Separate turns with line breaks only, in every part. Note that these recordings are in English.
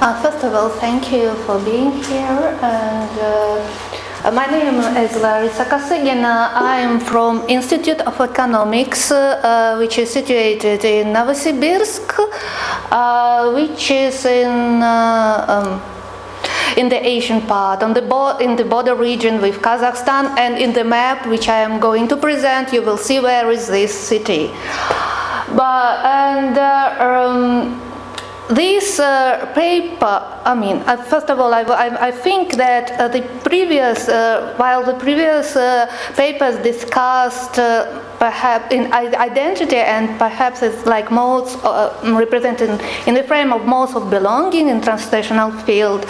Uh, first of all, thank you for being here. And uh, my name is Larisa Kosygina. I am from Institute of Economics, uh, which is situated in Novosibirsk, uh, which is in. Uh, um, in the Asian part, on the bo- in the border region with Kazakhstan, and in the map which I am going to present, you will see where is this city. But and uh, um, this uh, paper, I mean, uh, first of all, I, I, I think that uh, the previous, uh, while the previous uh, papers discussed uh, perhaps in identity and perhaps it's like modes represented in the frame of modes of belonging in transnational field,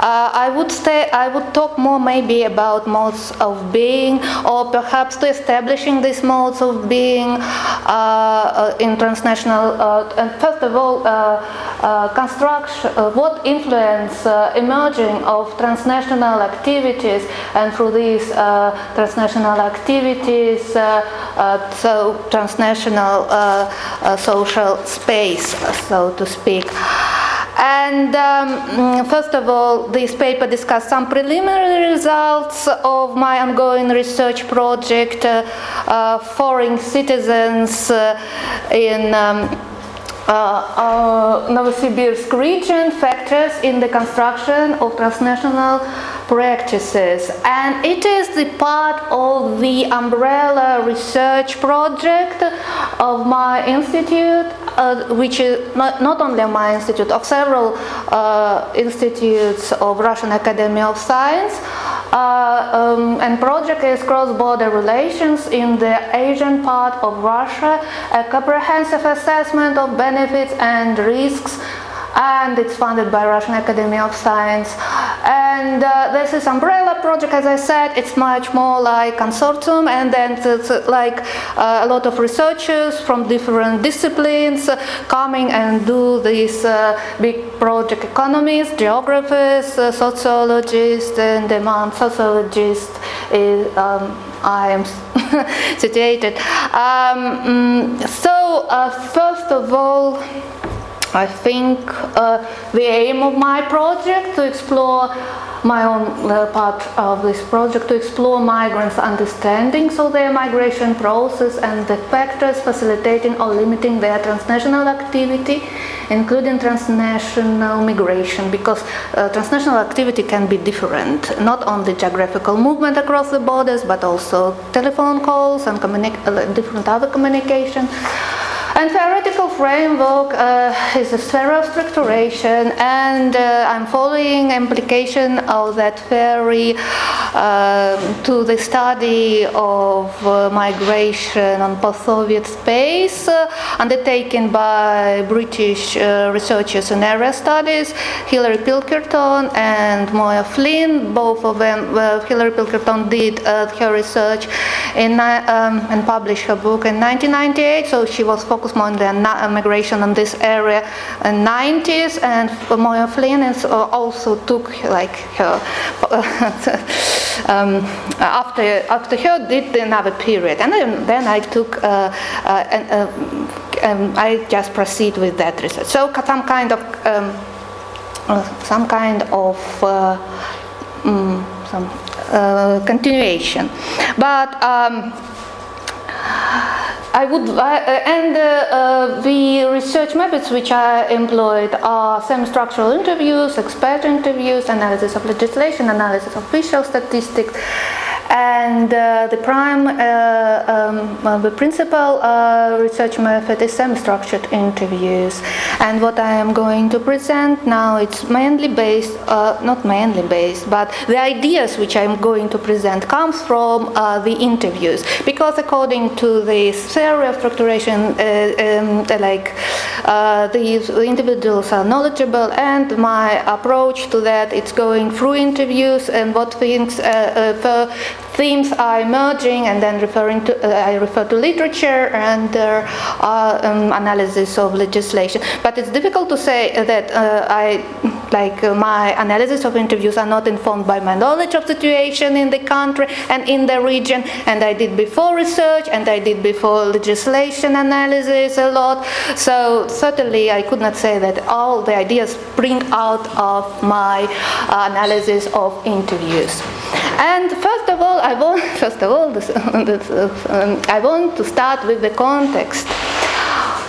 Uh, I would say I would talk more maybe about modes of being or perhaps to establishing these modes of being uh, uh, in transnational. and first of all, uh, construction, uh, what influence uh, emerging of transnational activities and through these transnational activities, so transnational social space, so to speak. And um, first of all, this paper discussed some preliminary results of my ongoing research project, uh, uh, foreign citizens uh, in. Um, uh, uh, Novosibirsk region factors in the construction of transnational practices. And it is the part of the umbrella research project of my institute, uh, which is not, not only my institute, of several uh, institutes of Russian Academy of Science. Uh, um, and project is cross-border relations in the Asian part of Russia, a comprehensive assessment of benefits and risks and it's funded by Russian Academy of Science. And uh, this is umbrella project, as I said, it's much more like consortium, and then it's like uh, a lot of researchers from different disciplines coming and do this uh, big project. Economists, geographers, uh, sociologists, and demand sociologists. Is, um, I am situated. Um, mm, so, uh, first of all, I think uh, the aim of my project to explore my own uh, part of this project to explore migrants' understanding of their migration process and the factors facilitating or limiting their transnational activity, including transnational migration, because uh, transnational activity can be different, not only geographical movement across the borders, but also telephone calls and uh, different other communication. And theoretical framework uh, is a theory of structuration, and uh, I'm following implication of that theory uh, to the study of uh, migration on post-Soviet space, uh, undertaken by British uh, researchers in area studies, Hilary Pilkington and Moya Flynn. Both of them, Hilary Pilkington did her research in, um, and published her book in 1998, so she was focused more on the migration in this area in 90s, and Moya Flynn uh, also took like her um, after after her did another period, and then, then I took uh, uh, and, uh, um, I just proceed with that research. So some kind of um, uh, some kind of um, some continuation, but. Um, I would, uh, and uh, uh, the research methods which I employed are semi-structural interviews, expert interviews, analysis of legislation, analysis of official statistics, and uh, the prime, uh, um, the principal uh, research method is semi-structured interviews. And what I am going to present now, it's mainly based, uh, not mainly based, but the ideas which I'm going to present comes from uh, the interviews. Because according to the theory of structuration, uh, um, like these individuals are knowledgeable, and my approach to that, it's going through interviews and what things themes are emerging, and then referring to uh, I refer to literature and uh, um, analysis of legislation. But it's difficult to say that uh, I like uh, my analysis of interviews are not informed by my knowledge of situation in the country and in the region. And I did before research and I did before legislation analysis a lot. So certainly I could not say that all the ideas spring out of my uh, analysis of interviews. And first of all, I want first of all this, this, um, I want to start with the context.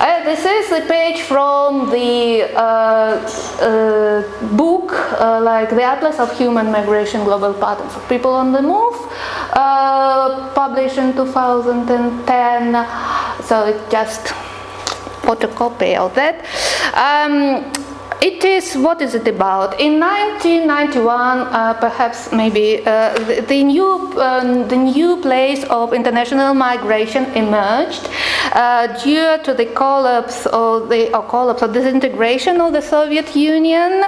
Uh, this is the page from the uh, uh, book, uh, like the Atlas of Human Migration Global Patterns of People on the Move, published in 2010. So it just photocopy of that. Um, it is what is it about? In 1991 uh, perhaps maybe uh, the, the, new um, the new place of international migration emerged uh, due to the collapse or the or collapse or disintegration of the Soviet Union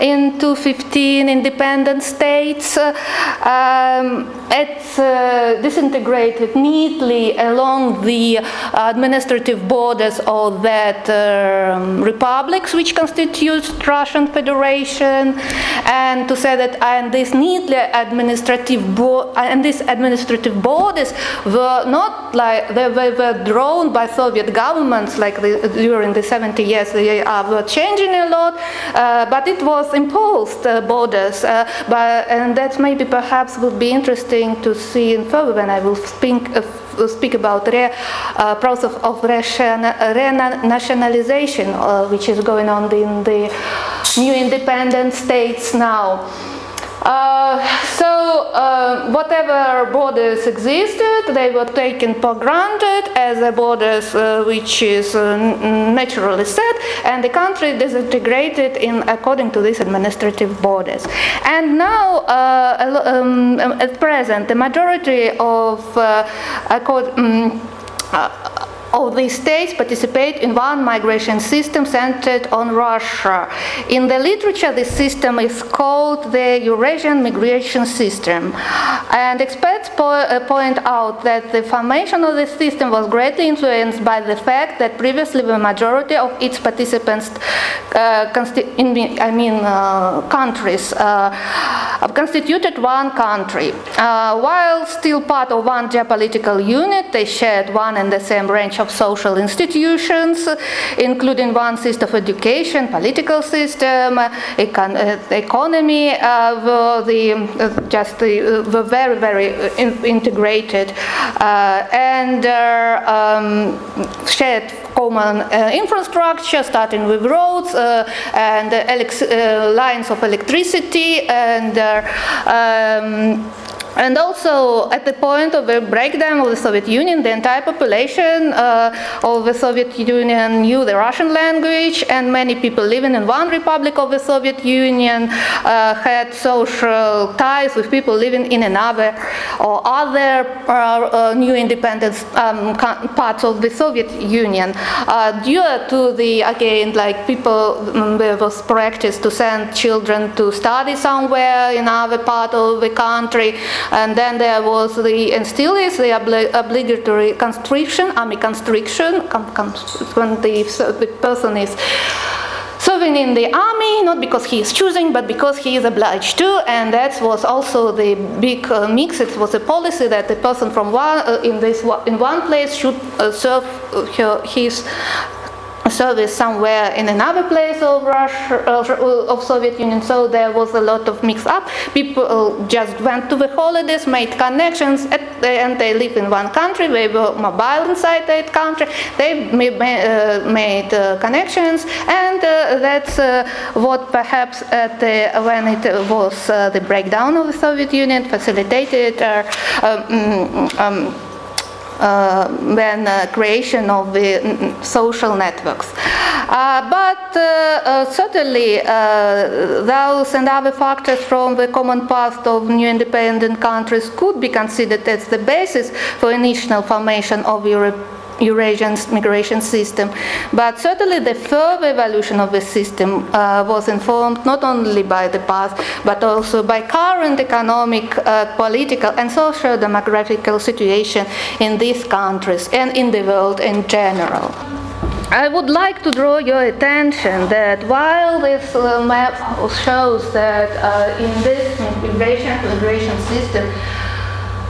into 15 independent states um, it's uh, disintegrated neatly along the administrative borders of that um, republics which constitute Russian Federation, and to say that and these neatly administrative bo- and these administrative borders were not like they were drawn by Soviet governments like the, during the 70 years they uh, were changing a lot, uh, but it was imposed uh, borders. Uh, but, and that maybe perhaps would be interesting to see in further when I will speak speak about re, uh, process of renationalization, uh, which is going on in the new independent states now. Uh, so uh, whatever borders existed, they were taken for granted as a borders uh, which is naturally set, and the country disintegrated in according to these administrative borders. And now, uh, um, at present, the majority of um, all these states participate in one migration system centered on Russia. In the literature, this system is called the Eurasian migration system. And experts po- uh, point out that the formation of this system was greatly influenced by the fact that previously the majority of its participants, uh, consti- in, I mean, uh, countries, uh, constituted one country. Uh, while still part of one geopolitical unit, they shared one and the same range of of social institutions, including one system of education, political system, econ uh, economy, uh, the, uh, just the, the, very, very in integrated and um, shared common uh, infrastructure, starting with roads uh, and uh, lines of electricity and um, and also, at the point of the breakdown of the Soviet Union, the entire population uh, of the Soviet Union knew the Russian language, and many people living in one republic of the Soviet Union uh, had social ties with people living in another or other uh, uh new independent um, parts of the Soviet Union. Uh, due to the, again, like people, um, there was practice to send children to study somewhere in other part of the country. And then there was the, and still is the obli- obligatory conscription, army conscription, when the, the person is serving in the army, not because he is choosing, but because he is obliged to. And that was also the big uh, mix. It was a policy that the person from one uh, in this in one place should uh, serve uh, his service somewhere in another place of Russia, of Soviet Union. So there was a lot of mix up. People just went to the holidays, made connections, and they live in one country. They were mobile inside that country. They made, uh, made uh, connections, and uh, that's what perhaps the, when it was the breakdown of the Soviet Union facilitated. Um, um, uh, when uh, creation of the mm, mm, social networks. Uh, but certainly those and other factors from the common past of new independent countries could be considered as the basis for initial formation of Europe Eurasian migration system. But certainly the further evolution of the system uh, was informed not only by the past, but also by current economic, uh, political, and social demographical situation in these countries and in the world in general. I would like to draw your attention that while this uh, map shows that uh, in this migration migration system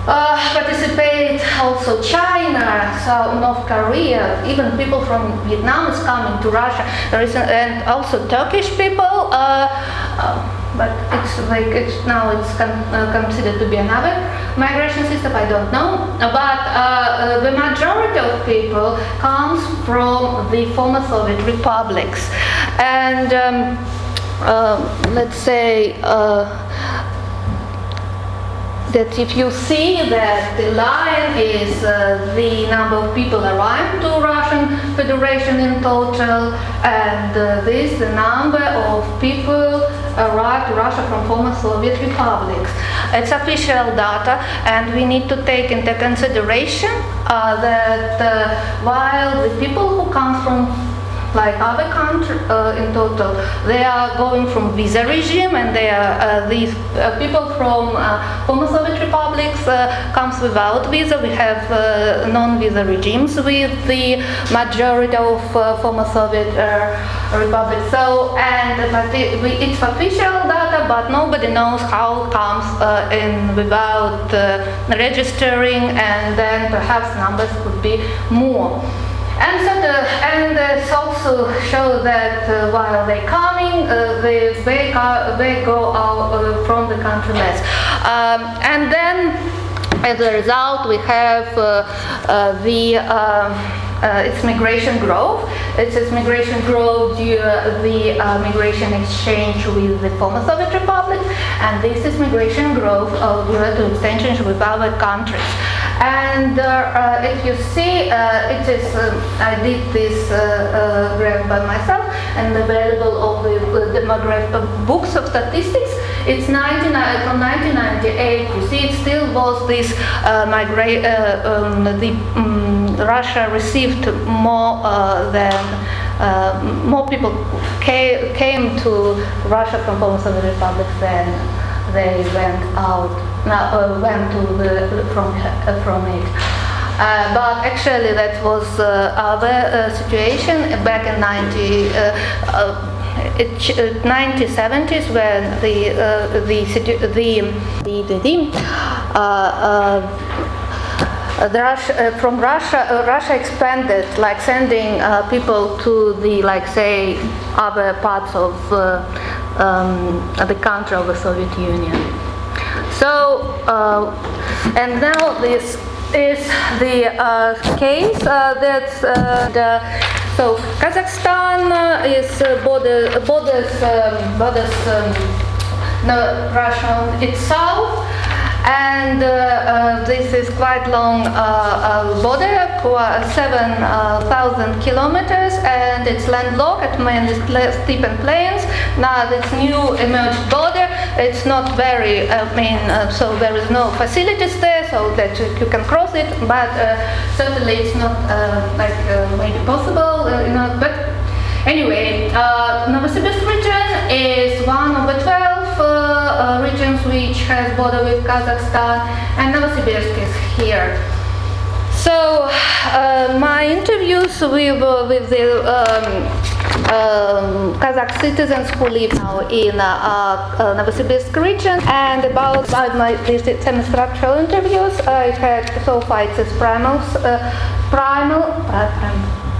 uh, participate also China, South North Korea, even people from Vietnam is coming to Russia, and also Turkish people. Uh, uh, but it's like it's now it's con uh, considered to be another migration system. I don't know, but uh, the majority of people comes from the former Soviet republics, and um, uh, let's say that if you see that the line is uh, the number of people arrived to Russian Federation in total, and uh, this the number of people arrived to Russia from former Soviet republics. It's official data, and we need to take into consideration uh, that uh, while the people who come from like other countries uh, in total. They are going from visa regime, and they are uh, these uh, people from uh, former Soviet republics comes without visa. We have non-visa regimes with the majority of former Soviet republics. So, and it's official data, but nobody knows how comes in without registering, and then perhaps numbers could be more. And so the, and it's also show that uh, while they're coming, uh, they, they, go, they go out uh, from the country less. Um, and then as a result, we have uh, uh, the um, uh, its migration growth. It's its migration growth due to the uh, migration exchange with the former Soviet Republic, and this is migration growth uh, due to exchange with other countries. And uh, uh, if you see, uh, it is, I did this graph by myself and available all the, the books of statistics. It's 99, from 1998. You see, it still was this migra- um, the um, Russia received more than uh, more people came, came to Russia from former Soviet republics than they went out, uh, went to the, from, uh, from it. Uh, but actually, that was uh, other uh, situation back in 90. Uh, it, 1970s when the the the the, the, Russia, from Russia, Russia expanded, like sending people to the, like say, other parts of um, the country of the Soviet Union. So, uh, and now this is the uh, case uh, that uh, the so Kazakhstan uh, is uh, border, borders um, borders um, no, Russia itself and uh, uh, this is quite long uh, uh border, uh, 7,000 uh, kilometers, and it's landlocked, mainly steppe and plains. Now this new emerged border, it's not very, I mean, so there is no facilities there, so that you can cross it, but certainly it's not like maybe possible, you know, but Anyway, uh, Novosibirsk region is one has border with Kazakhstan, and Novosibirsk is here. So uh, my interviews with, uh, with the um, um, Kazakh citizens who live now in uh, uh, Novosibirsk region and about, about my these semi-structural interviews I had so far it's primal, primal,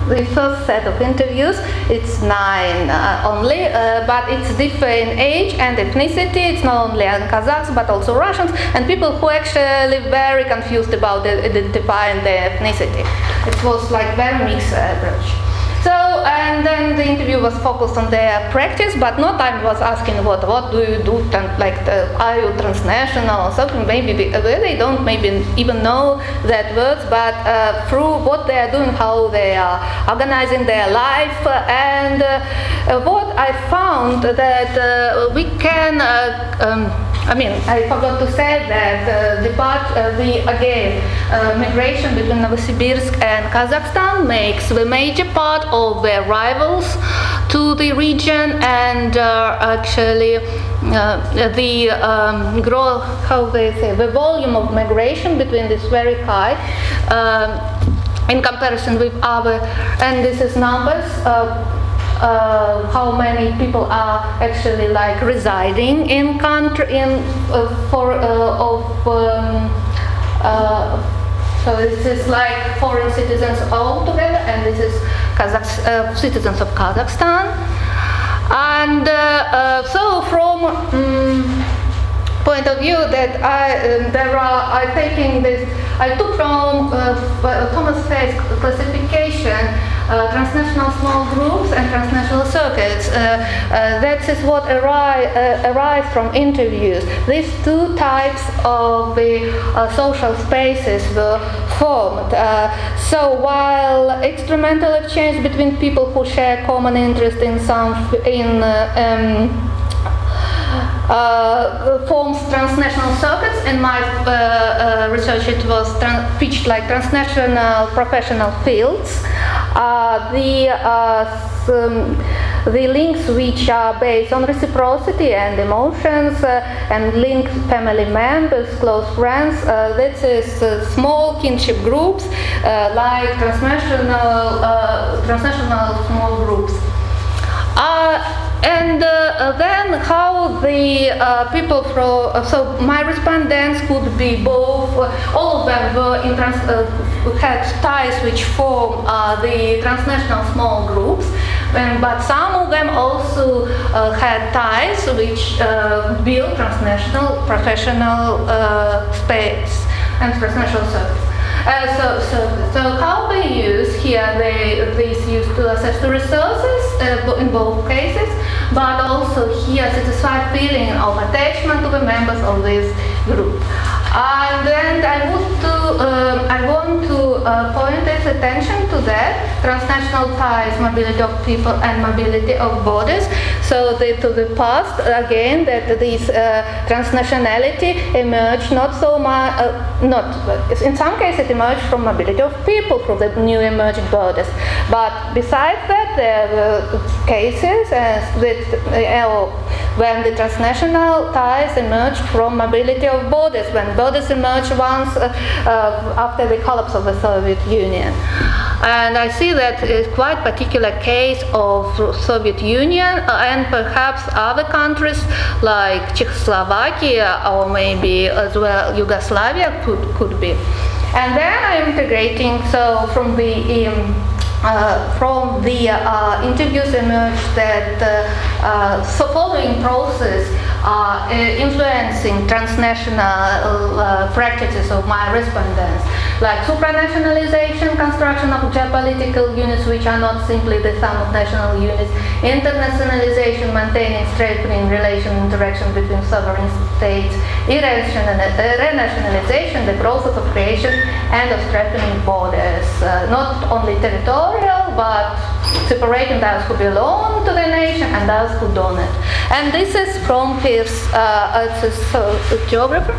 the first set of interviews. It's nine uh, only, uh, but it's different age and ethnicity. It's not only Kazakhs but also Russians and people who actually very confused about identifying their ethnicity. It was like very mixed approach. So, and then the interview was focused on their practice, but no time was asking what what do you do, like the, are you transnational or something. Maybe they don't maybe even know that words, but uh, through what they are doing, how they are organizing their life, and uh, what I found that uh, we can. Uh, um, I mean, I forgot to say that uh, the part, uh, the again, uh, migration between Novosibirsk and Kazakhstan makes the major part of the arrivals to the region, and uh, actually uh, the um, grow, how they say, the volume of migration between this very high. Um, in comparison with other, and this is numbers. Uh, uh, how many people are actually like residing in country in uh, for uh, of um, uh, so this is like foreign citizens altogether and this is Kazakh, uh, citizens of Kazakhstan. And uh, so from um, point of view that I um, there are I taking this I took from Thomas Faist's classification uh, transnational small groups and transnational circuits. Uh, uh, that is what arise, arise from interviews. These two types of the social spaces were formed. so while instrumental exchange between people who share common interest in some in um, uh, forms transnational circuits. In my uh, uh, research, it was pitched like transnational professional fields. Uh, the um, the links which are based on reciprocity and emotions uh, and link family members, close friends. Uh, this is uh, small kinship groups like transnational, transnational small groups. And uh, then how the uh, people from, uh, so my respondents could be both, uh, all of them were in trans, uh, had ties which form uh, the transnational small groups, and, but some of them also had ties which build transnational professional space and transnational. Uh, so, so, so how they use here, they, this used to access the resources uh, in both cases, but also here satisfied feeling of attachment to the members of this group. And then I want to, uh, I want to uh, point this attention to that transnational ties, mobility of people, and mobility of borders. So the, to the past again, that this uh, transnationality emerged not so much, uh, not in some cases it emerged from mobility of people from the new emerging borders. But besides that, there were cases that, uh, when the transnational ties emerged from mobility of borders, when borders emerged once uh, uh, after the collapse of the Soviet Union. And I see that it's quite particular case of Soviet Union uh, and perhaps other countries like Czechoslovakia or maybe as well Yugoslavia could, could be. And then I'm integrating, so from the um, uh, from the uh, interviews emerged that uh, uh following process uh, influencing transnational uh, practices of my respondents, like supranationalization, construction of geopolitical units which are not simply the sum of national units, internationalization, maintaining, strengthening relation interaction between sovereign states, renationalization, the process of creation and of strengthening borders, uh, not only territorial but separating those who belong to the nation and those who don't. And this is from his uh, a geographer.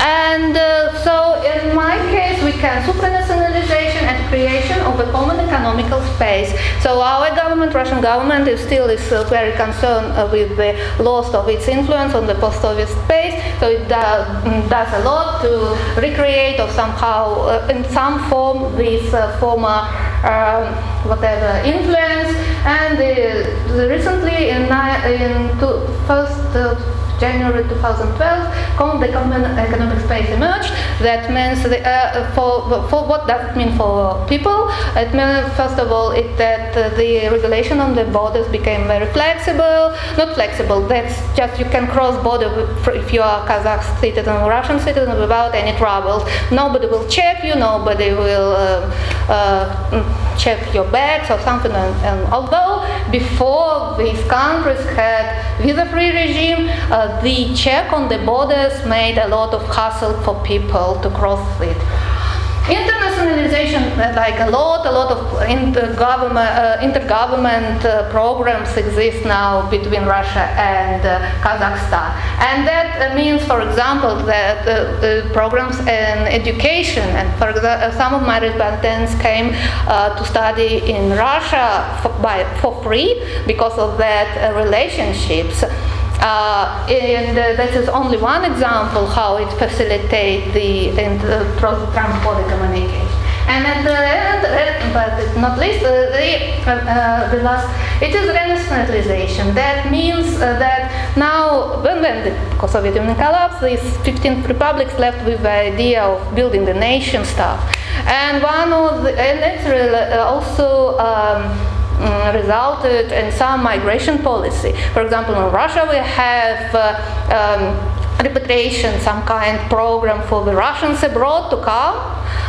And uh, so in my case, we can supranationalization creation of a common economical space. So our government, Russian government, is still is uh, very concerned uh, with the loss of its influence on the post-Soviet space. So it does, mm, does a lot to recreate or somehow, uh, in some form, this uh, former um, whatever influence. And recently, in, in two, first uh, January 2012, the common economic space emerged. That means the, uh, for, for what does it mean for people? It means first of all it, that the regulation on the borders became very flexible. Not flexible. That's just you can cross border if you are Kazakh citizen or Russian citizen without any troubles. Nobody will check you. Nobody will uh, uh check your bags or something. And, and although before these countries had visa-free regime, uh, the check on the borders made a lot of hassle for people to cross it. Internationalization, uh, like a lot, a lot of intergovernment, uh, intergovernment uh, programs exist now between Russia and uh, Kazakhstan. And that uh, means, for example, that uh, programs in education, and for example, some of my respondents came to study in Russia for, by, for free because of that relationships. Uh, and uh, that is only one example how it facilitates the, the transport communication. And at the end, but not least, uh, the, uh, the last, it is renationalization. That means uh, that now, when, when the Soviet Union collapsed, these 15 republics left with the idea of building the nation stuff. And one of the, and it's also um, mm, resulted in some migration policy. For example, in Russia, we have uh, um, repatriation, some kind program for the Russians abroad to come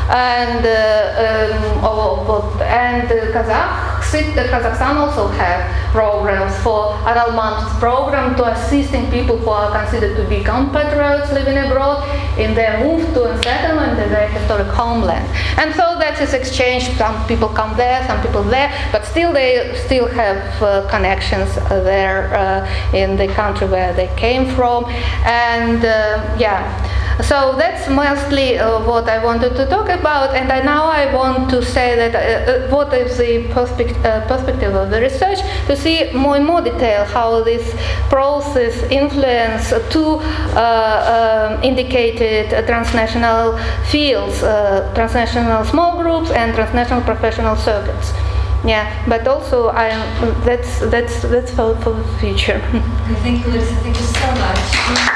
and uh, um, and Kazakh Kazakhstan also have programs for Oralmans program to assisting people who are considered to be compatriots living abroad in their move to and settlement in their historic homeland. And so that is exchange. Some people come there, some people there, but still they still have uh, connections there uh, in the country where they came from. And uh, yeah. So that's mostly uh, what I wanted to talk about, and I, now I want to say that uh, uh what is the perspective, uh, perspective of the research to see more in more detail how this process influence two uh, um, indicated transnational fields, transnational small groups and transnational professional circuits. Yeah, but also I that's that's that's for, for the future.
Thank you, Larissa. Thank you so much.